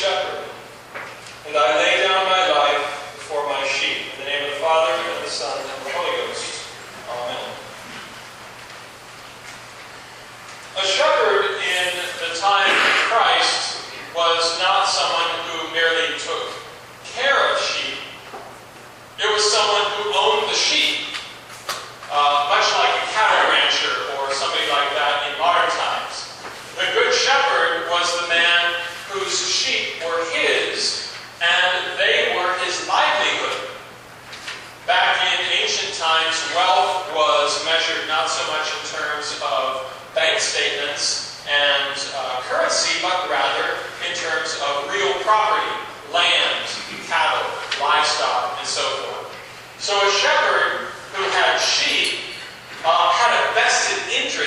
shepherd, and I lay down. times, wealth was measured not so much in terms of bank statements and uh, currency, but rather in terms of real property, land, cattle, livestock, and so forth. So a shepherd who had sheep uh, had a vested interest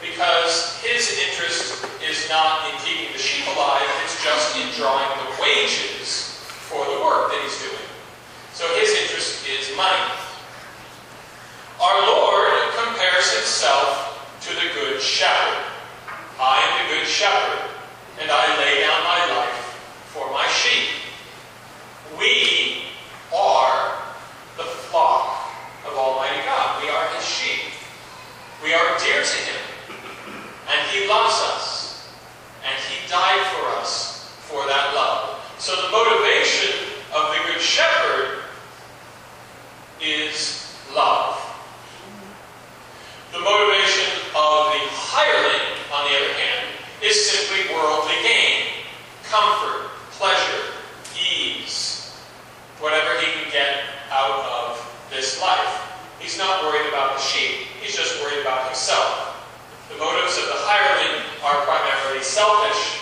because his interest is not in keeping the sheep alive, it's just in drawing the wages for the work that he's doing. So his interest is money. Our Lord compares himself to the good shepherd. I am the good shepherd, and I about the sheep, he's just worried about himself. The motives of the hireling are primarily selfish,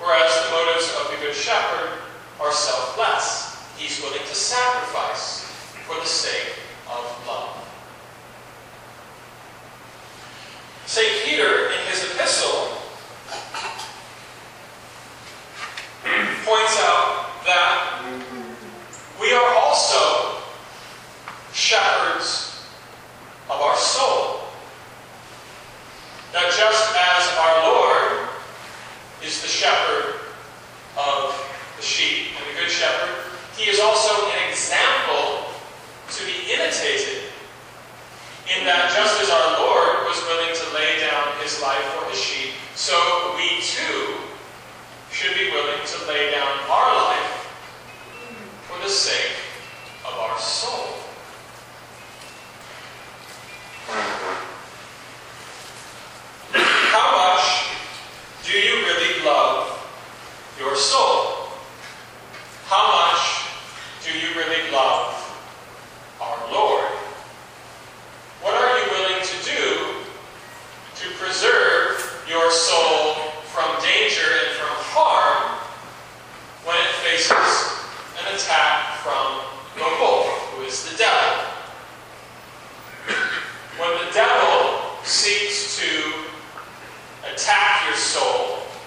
whereas the motives of the good shepherd are selfless. He's willing to sacrifice for the sake of love. St. Peter the sheep, and the good shepherd, he is also an example to be imitated in that just as our Lord was willing to lay down his life for his sheep, so we too should be willing to lay down our life for the sake of our soul.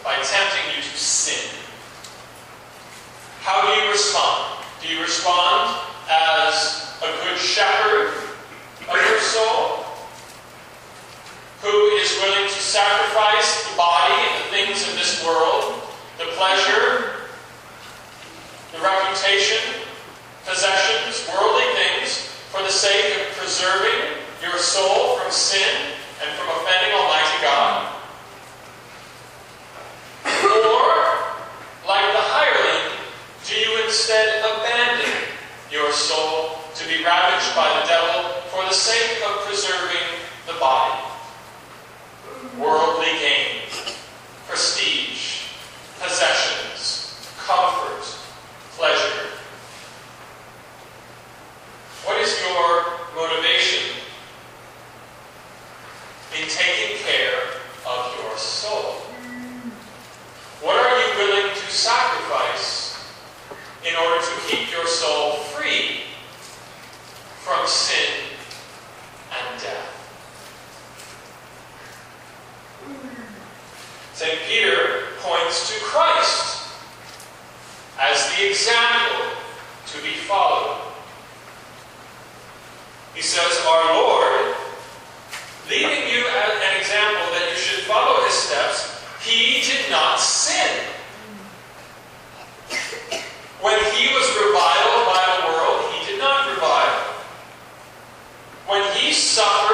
by tempting you to sin. How do you respond? Do you respond as a good shepherd of your soul? Who is willing to sacrifice the body and the things of this world, the pleasure, the reputation, possessions, worldly things, for the sake of preserving your soul from sin and from offending Almighty God? Instead, Abandon your soul to be ravaged by the devil for the sake of preserving the body. Worldly example to be followed. He says, Our Lord, leaving you an example that you should follow his steps, he did not sin. When he was reviled by the world, he did not revile. When he suffered,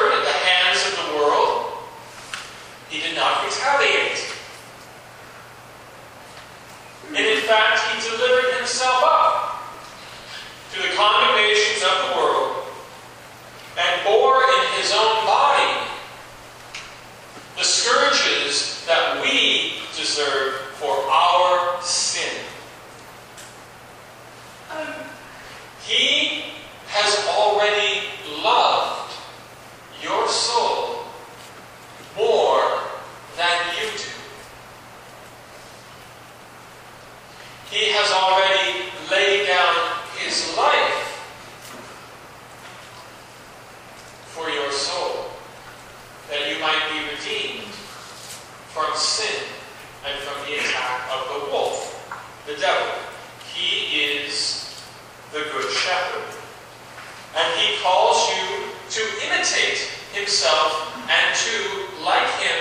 he calls you to imitate himself and to, like him,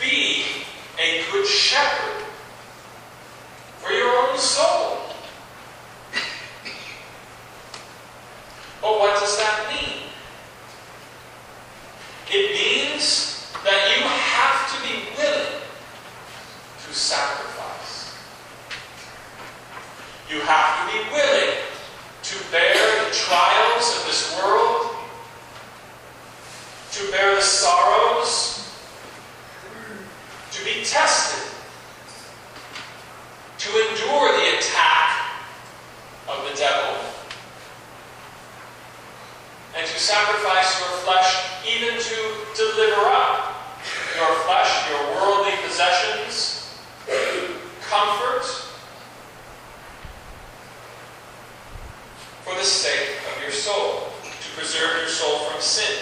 be a good shepherd. be tested to endure the attack of the devil and to sacrifice your flesh even to deliver up your flesh, your worldly possessions, comfort, for the sake of your soul, to preserve your soul from sin.